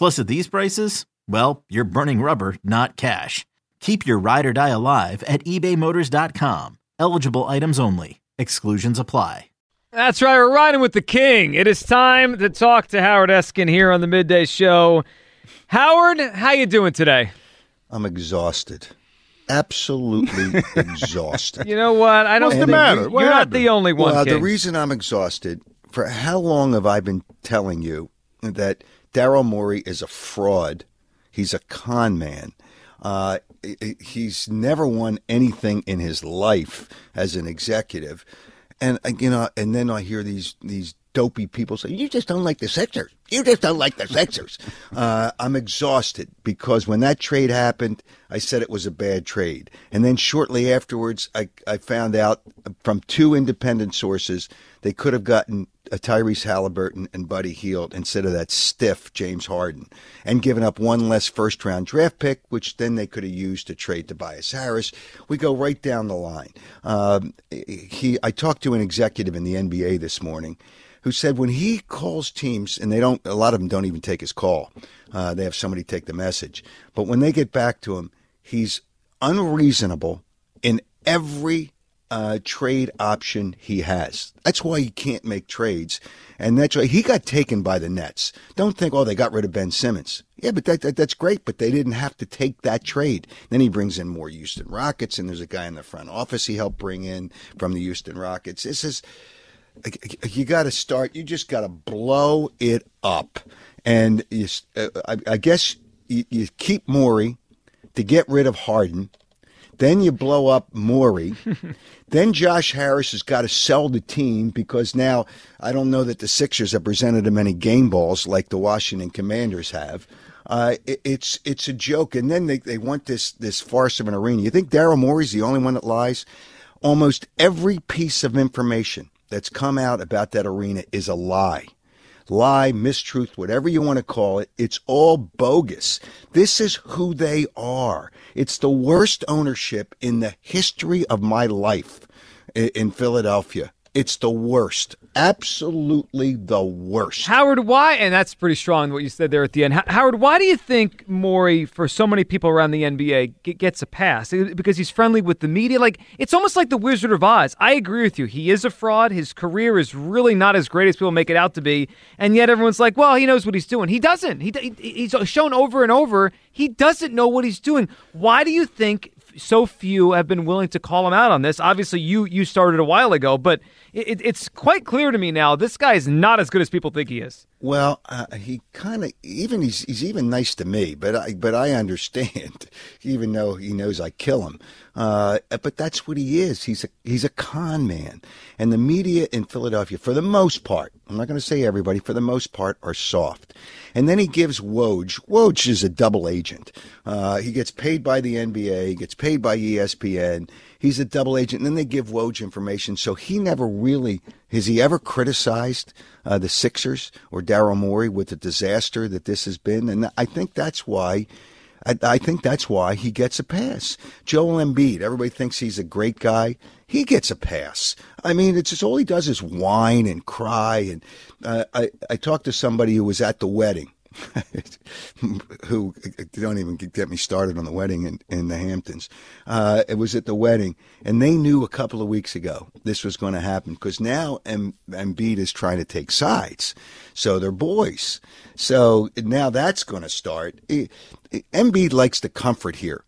Plus, at these prices, well, you're burning rubber, not cash. Keep your ride or die alive at ebaymotors.com. Eligible items only. Exclusions apply. That's right. We're riding with the king. It is time to talk to Howard Eskin here on the midday show. Howard, how you doing today? I'm exhausted. Absolutely exhausted. You know what? I don't. What's the think- matter? You're What not the only one. well, the reason I'm exhausted, for how long have I been telling you that Daryl Morey is a fraud? He's a con man. Uh, he- he- he's never won anything in his life as an executive, and uh, you know, and then I hear these these dopey people say, "You just don't like the Sixers. You just don't like the Sixers." Uh, I'm exhausted because when that trade happened, I said it was a bad trade, and then shortly afterwards, I I found out from two independent sources they could have gotten a Tyrese Halliburton and Buddy Hield instead of that stiff James Harden, and given up one less first round draft pick, which then they could have used to trade Tobias Harris. We go right down the line. Um, he, I talked to an executive in the NBA this morning who said when he calls teams, and they don't, a lot of them don't even take his call. Uh, they have somebody take the message. But when they get back to him, he's unreasonable in every uh, trade option he has. That's why he can't make trades. And that's why he got taken by the Nets. Don't think, oh, they got rid of Ben Simmons. Yeah, but that, that that's great, but they didn't have to take that trade. Then he brings in more Houston Rockets, and there's a guy in the front office he helped bring in from the Houston Rockets. This is you got to start. You just got to blow it up, and you, uh, I, I guess you, you keep Morey to get rid of Harden. Then you blow up Morey. then Josh Harris has got to sell the team because now I don't know that the Sixers have presented him any game balls like the Washington Commanders have. Uh, it, it's it's a joke, and then they, they want this this farce of an arena. You think Daryl Morey's the only one that lies? Almost every piece of information that's come out about that arena is a lie. Lie, mistruth, whatever you want to call it, it's all bogus. This is who they are. It's the worst ownership in the history of my life in Philadelphia. It's the worst. Absolutely the worst. Howard, why? And that's pretty strong what you said there at the end. Ho- Howard, why do you think Morey, for so many people around the NBA, gets a pass? Because he's friendly with the media. Like it's almost like the Wizard of Oz. I agree with you. He is a fraud. His career is really not as great as people make it out to be. And yet everyone's like, well, he knows what he's doing. He doesn't. He he's shown over and over he doesn't know what he's doing. Why do you think? So few have been willing to call him out on this. Obviously, you you started a while ago, but it, it's quite clear to me now this guy is not as good as people think he is. Well, uh, he kind of even he's he's even nice to me, but I but I understand, even though he knows I kill him. Uh, but that's what he is. He's a he's a con man, and the media in Philadelphia, for the most part, I'm not going to say everybody, for the most part, are soft. And then he gives Woj. Woj is a double agent. Uh, he gets paid by the NBA, he gets paid by ESPN. He's a double agent. And then they give Woj information. So he never really has he ever criticized uh, the Sixers or Daryl Morey with the disaster that this has been. And I think that's why I, I think that's why he gets a pass. Joel Embiid, everybody thinks he's a great guy. He gets a pass. I mean, it's just all he does is whine and cry. And uh, I, I talked to somebody who was at the wedding. who don't even get me started on the wedding in, in the Hamptons. Uh, it was at the wedding, and they knew a couple of weeks ago this was going to happen because now M- Embiid is trying to take sides. So they're boys. So now that's going to start. Embiid likes the comfort here,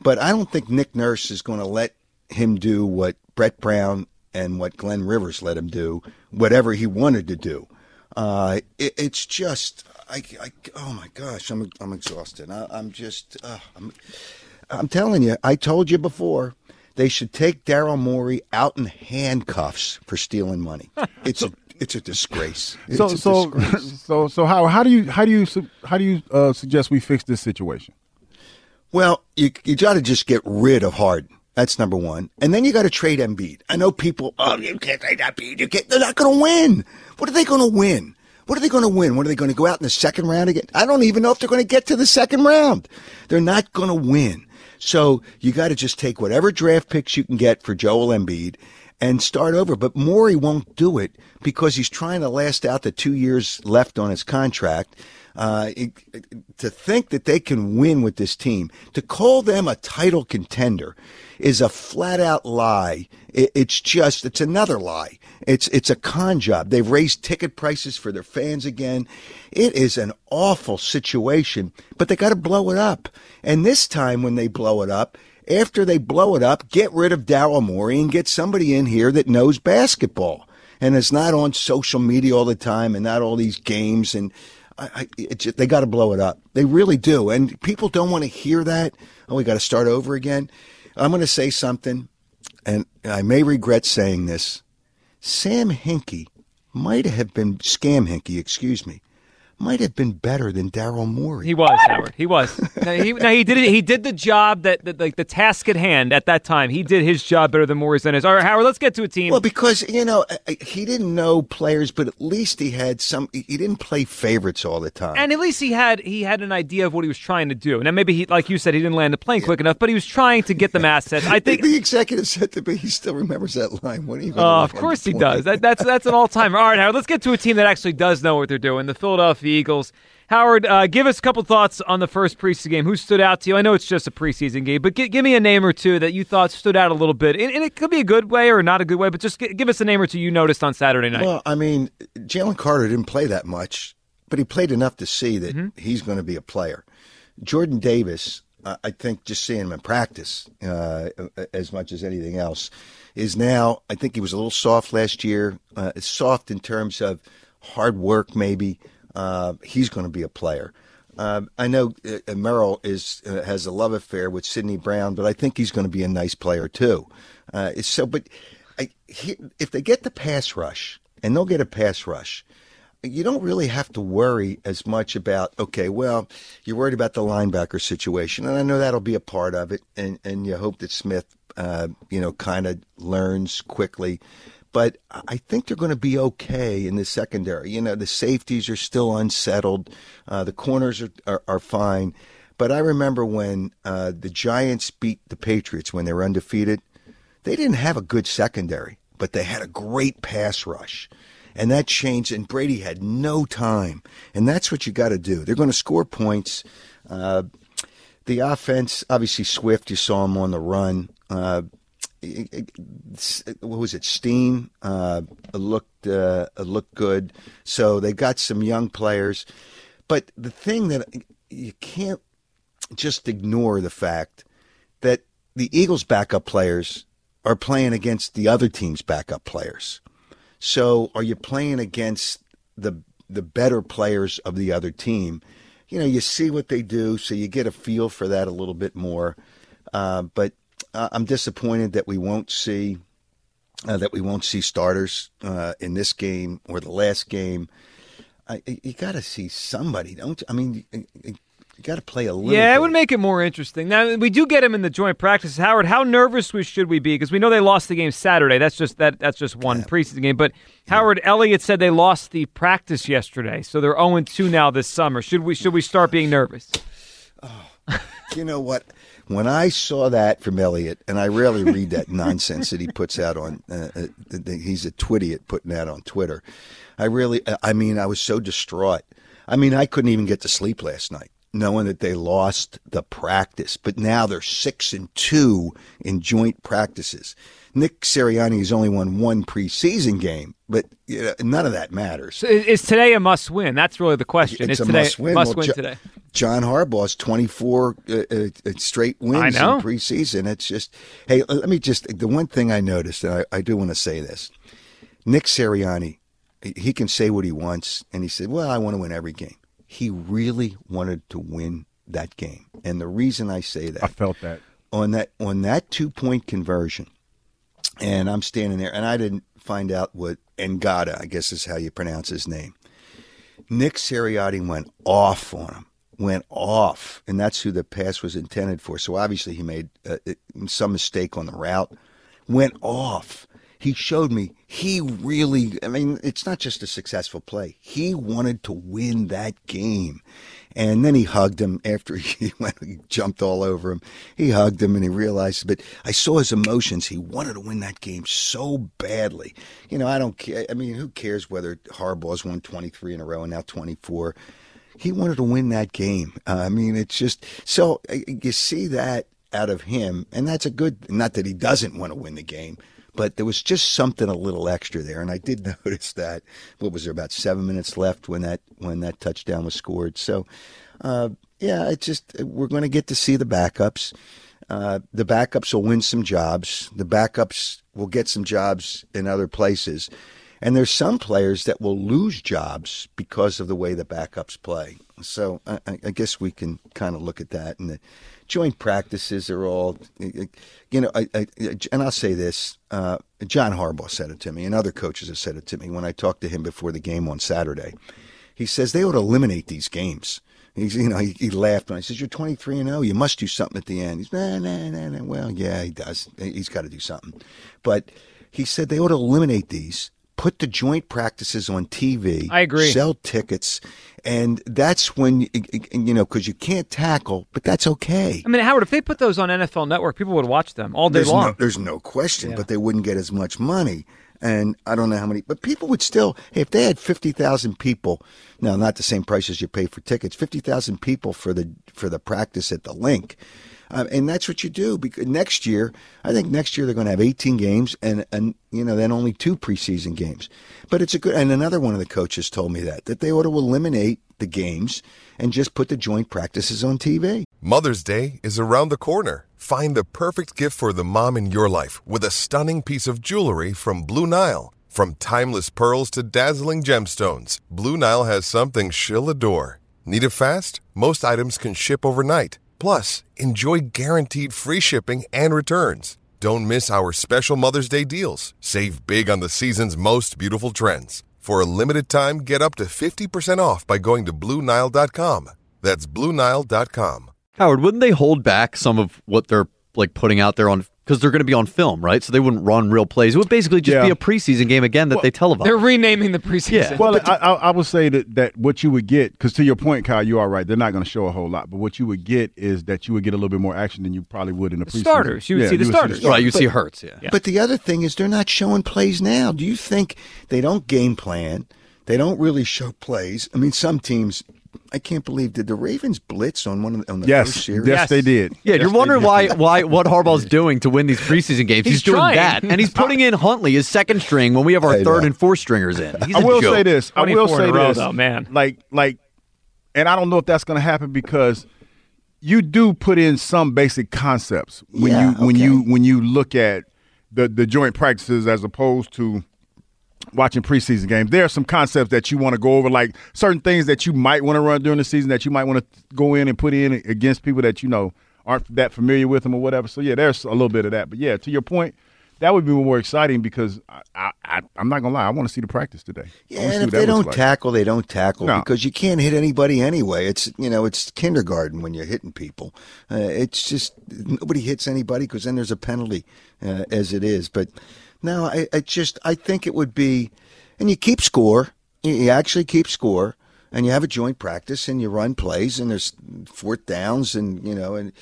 but I don't think Nick Nurse is going to let him do what Brett Brown and what Glenn Rivers let him do, whatever he wanted to do. Uh, it, it's just, I, I, oh my gosh, I'm, I'm exhausted. I, am just, uh, I'm, I'm telling you, I told you before, they should take Daryl Morey out in handcuffs for stealing money. It's a, it's a disgrace. It's so, a so, disgrace. so, so, how, how do you, how do you, how do you uh, suggest we fix this situation? Well, you, you got to just get rid of Harden. That's number one. And then you got to trade Embiid. I know people, oh, you can't trade Embiid. You can't, they're not going to win. What are they going to win? What are they going to win? What are they going to go out in the second round again? I don't even know if they're going to get to the second round. They're not going to win. So you got to just take whatever draft picks you can get for Joel Embiid and start over. But Morey won't do it because he's trying to last out the two years left on his contract. Uh, it, to think that they can win with this team, to call them a title contender, is a flat out lie. It, it's just, it's another lie. It's, it's a con job. They've raised ticket prices for their fans again. It is an awful situation, but they got to blow it up. And this time when they blow it up, after they blow it up, get rid of Daryl Morey and get somebody in here that knows basketball and is not on social media all the time and not all these games and I, I, just, they got to blow it up. They really do. And people don't want to hear that. Oh, we got to start over again. I'm going to say something, and I may regret saying this. Sam Hinkie might have been, Scam Hinkie, excuse me, might have been better than Daryl Morey. He was Howard. He was. no, he, no, he did it. He did the job that, that, like the task at hand at that time. He did his job better than Morey's done his. All right, Howard. Let's get to a team. Well, because you know he didn't know players, but at least he had some. He didn't play favorites all the time, and at least he had he had an idea of what he was trying to do. Now maybe he, like you said, he didn't land the plane quick enough, but he was trying to get them assets. I think the executive said to me, he still remembers that line. What you? Oh, of course he does. That, that's that's an all timer. All right, Howard. Let's get to a team that actually does know what they're doing. The Philadelphia Eagles. Howard, uh, give us a couple thoughts on the first preseason game. Who stood out to you? I know it's just a preseason game, but g- give me a name or two that you thought stood out a little bit. And, and it could be a good way or not a good way, but just g- give us a name or two you noticed on Saturday night. Well, I mean, Jalen Carter didn't play that much, but he played enough to see that mm-hmm. he's going to be a player. Jordan Davis, uh, I think just seeing him in practice uh, as much as anything else, is now, I think he was a little soft last year. Uh, soft in terms of hard work, maybe uh, he's going to be a player. Uh, I know uh, Merrill is uh, has a love affair with Sydney Brown, but I think he's going to be a nice player too. Uh, so, but I, he, if they get the pass rush, and they'll get a pass rush, you don't really have to worry as much about. Okay, well, you're worried about the linebacker situation, and I know that'll be a part of it, and and you hope that Smith, uh, you know, kind of learns quickly but I think they're going to be okay in the secondary. You know, the safeties are still unsettled, uh, the corners are, are, are, fine. But I remember when uh, the Giants beat the Patriots when they were undefeated, they didn't have a good secondary, but they had a great pass rush. And that changed, and Brady had no time. And that's what you got to do. They're going to score points. Uh, the offense, obviously, Swift, you saw him on the run. Uh, what was it? Steam uh, looked uh, looked good. So they got some young players, but the thing that you can't just ignore the fact that the Eagles' backup players are playing against the other team's backup players. So are you playing against the the better players of the other team? You know, you see what they do, so you get a feel for that a little bit more. Uh, but uh, I'm disappointed that we won't see uh, that we won't see starters uh, in this game or the last game. I, you got to see somebody, don't you? I mean, you got to play a little. Yeah, bit. it would make it more interesting. Now we do get him in the joint practice. Howard, how nervous we should we be? Because we know they lost the game Saturday. That's just that. That's just one yeah. preseason game. But Howard Elliott said they lost the practice yesterday, so they're zero oh two now this summer. Should we should we start being nervous? Oh You know what? When I saw that from Elliot, and I rarely read that nonsense that he puts out on, uh, uh, he's a twitty at putting that on Twitter. I really, I mean, I was so distraught. I mean, I couldn't even get to sleep last night knowing that they lost the practice, but now they're six and two in joint practices. Nick Sirianni has only won one preseason game, but you know, none of that matters. So is today a must win? That's really the question. It's is a today, must win. Must Well, win Jo- today. John Harbaugh's 24 uh, uh, straight wins I know. in preseason. It's just, hey, let me just, the one thing I noticed, and I, I do want to say this Nick Sirianni, he- he can say what he wants, and he said, well, I want to win every game. He really wanted to win that game. And the reason I say that I felt that. on that on that two point conversion, and I'm standing there, and I didn't find out what Ngata, I guess is how you pronounce his name. Nick Sirianni went off on him, went off, and that's who the pass was intended for. So obviously he made uh, some mistake on the route, went off. He showed me he really, I mean, it's not just a successful play. He wanted to win that game. And then he hugged him after he went, he jumped all over him. He hugged him and he realized, but I saw his emotions. He wanted to win that game so badly. You know, I don't care. I mean, who cares whether Harbaugh's won 23 in a row and now 24? He wanted to win that game. Uh, I mean, it's just so uh, you see that out of him, and that's a good. Not that he doesn't want to win the game, but there was just something a little extra there, and I did notice that. What was there about seven minutes left when that when that touchdown was scored? So, uh, yeah, it's just we're going to get to see the backups. Uh, the backups will win some jobs. The backups will get some jobs in other places. And there's some players that will lose jobs because of the way the backups play. So I, I guess we can kind of look at that. And the joint practices are all, you know, I, I, and I'll say this uh, John Harbaugh said it to me, and other coaches have said it to me when I talked to him before the game on Saturday. He says they ought to eliminate these games. He's, you know, he, he laughed when I says, "You're 23 and 0. You must do something at the end." He's, "Nah, nah, nah, nah." Well, yeah, he does. He's got to do something. But he said they ought to eliminate these, put the joint practices on TV. I agree. Sell tickets, and that's when you know because you can't tackle, but that's okay. I mean, Howard, if they put those on NFL Network, people would watch them all day There's long. no, there's no question, Yeah. but they wouldn't get as much money. And I don't know how many, but people would still, hey, if they had 50,000 people, now not the same price as you pay for tickets, 50,000 people for the, for the practice at the Linc. Um, and that's what you do because next year, I think next year they're going to have 18 games and, and, you know, then only two preseason games. But it's a good, and another one of the coaches told me that, that they ought to eliminate the games and just put the joint practices on TV. Mother's Day is around the corner. Find the perfect gift for the mom in your life with a stunning piece of jewelry from Blue Nile. From timeless pearls to dazzling gemstones, Blue Nile has something she'll adore. Need it fast? Most items can ship overnight. Plus, enjoy guaranteed free shipping and returns. Don't miss our special Mother's Day deals. Save big on the season's most beautiful trends. For a limited time, get up to 50% off by going to BlueNile.com. That's BlueNile.com. Howard, wouldn't they hold back some of what they're like putting out there on because they're going to be on film, right? So they wouldn't run real plays. It would basically just Yeah. be a preseason game again that they televise. They're renaming the preseason. Yeah. Well, I, I, I would say that, that what you would get, because to your point, Kyle, you are right. They're not going to show a whole lot, but what you would get is that you would get a little bit more action than you probably would in the preseason. starters. You would see the starters. right, you see Hurts, yeah. Yeah. But the other thing is they're not showing plays now. Do you think they don't game plan? They don't really show plays. I mean, some teams. I can't believe did the Ravens blitz on one of the, on the Yes, first series? Yes. they did. Yeah, Yes, you're wondering why why what Harbaugh's doing to win these preseason games. He's, He's doing trying. that, and he's putting in Huntley as second string when we have our I third know. and fourth stringers in. He's I a will joke. say this. I will say in row, this. though, man. Like, like, and I don't know if that's going to happen because you do put in some basic concepts when Yeah, you when you when you look at the the joint practices as opposed to watching preseason games. There are some concepts that you want to go over, like certain things that you might want to run during the season that you might want to go in and put in against people that you know aren't that familiar with them or whatever. So yeah, there's a little bit of that. But yeah, to your point, that would be more exciting because I, I, I I'm not gonna lie, I want to see the practice today. Yeah, and if they don't like. tackle, they don't tackle No. because you can't hit anybody anyway. It's you know it's kindergarten when you're hitting people. Uh, it's just nobody hits anybody because then there's a penalty uh, as it is. But no, I, I just I think it would be, and you keep score. You you actually keep score. and you have a joint practice and you run plays and there's fourth downs and you know and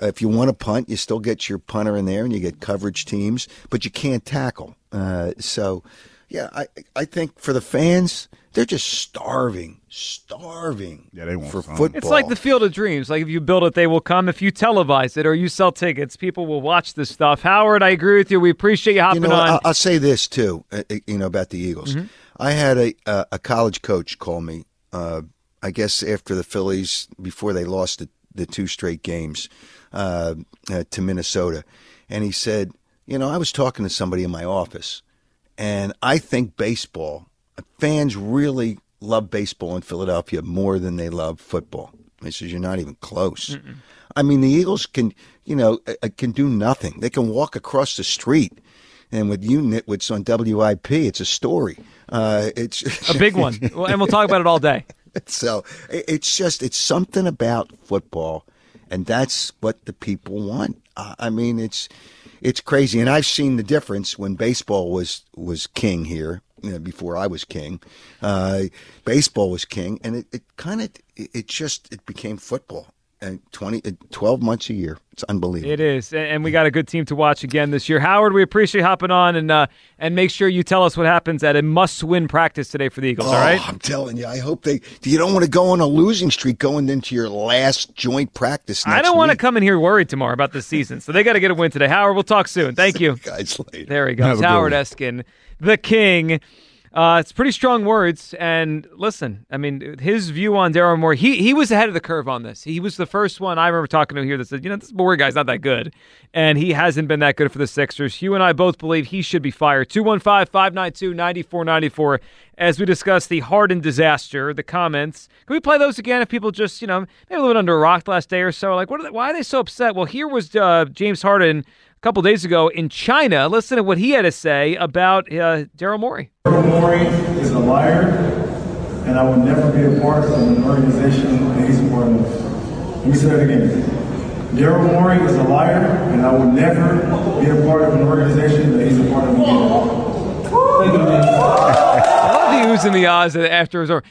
if you want to punt, you still get your punter in there and you get coverage teams, but you can't tackle. Uh, so, yeah, I I think for the fans, they're just starving, starving. Yeah, they want for fun. football. It's like the Field of Dreams. Like if you build it, they will come. If you televise it or you sell tickets, people will watch this stuff. Howard, I agree with you. We appreciate you hopping you know, on. I'll, I'll say this too. Uh, uh, you know about the Eagles. Mm-hmm. I had a a, a college coach call me. Uh, I guess after the Phillies, before they lost the, the two straight games uh, uh, to Minnesota, and he said, "You know, I was talking to somebody in my office, and I think baseball fans really love baseball in Philadelphia more than they love football." He says, "You're not even close." I mean, the Eagles can, you know, uh, can do nothing. They can walk across the street. And with you nitwits on WIP, it's a story. Uh, it's a big one, Well, and we'll talk about it all day. so it's just it's something about football, and that's what the people want. Uh, I mean, it's it's crazy, and I've seen the difference when baseball was was king here. You know, before I was king, uh, baseball was king, and it, it kind of it, just it became football. And 20, uh, 12 months a year. It's unbelievable. It is, and and we got a good team to watch again this year. Howard, we appreciate hopping on, and uh, and make sure you tell us what happens at a must-win practice today for the Eagles. all right? Oh, I'm telling you, I hope they. You don't want to go on a losing streak going into your last joint practice. I don't want to come in here worried tomorrow about the season, so they got to get a win today. Howard, we'll talk soon. Thank you. guys later. There he Have goes, Howard. Eskin, the king. Uh, it's pretty strong words. And listen, I mean, his view on Daryl Morey, he he was ahead of the curve on this. He was the first one I remember talking to here that said, you know, this Morey guy's not that good. And he hasn't been that good for the Sixers. You and I both believe he should be fired. 215 592 9494 as we discuss the Harden disaster, the comments. Can we play those again if people just, you know, maybe a living under a rock last day or so? Like, what are they, why are they so upset? Well, here was uh, James Harden couple days ago in China. Listen to what he had to say about uh, Daryl Morey. Daryl Morey is a liar, and I will never be a part of an organization that he's a part of. Let me say that again. Daryl Morey is a liar, and I will never be a part of an organization that he's a part of again. Thank you, man. I love the oohs and the ahs after it over.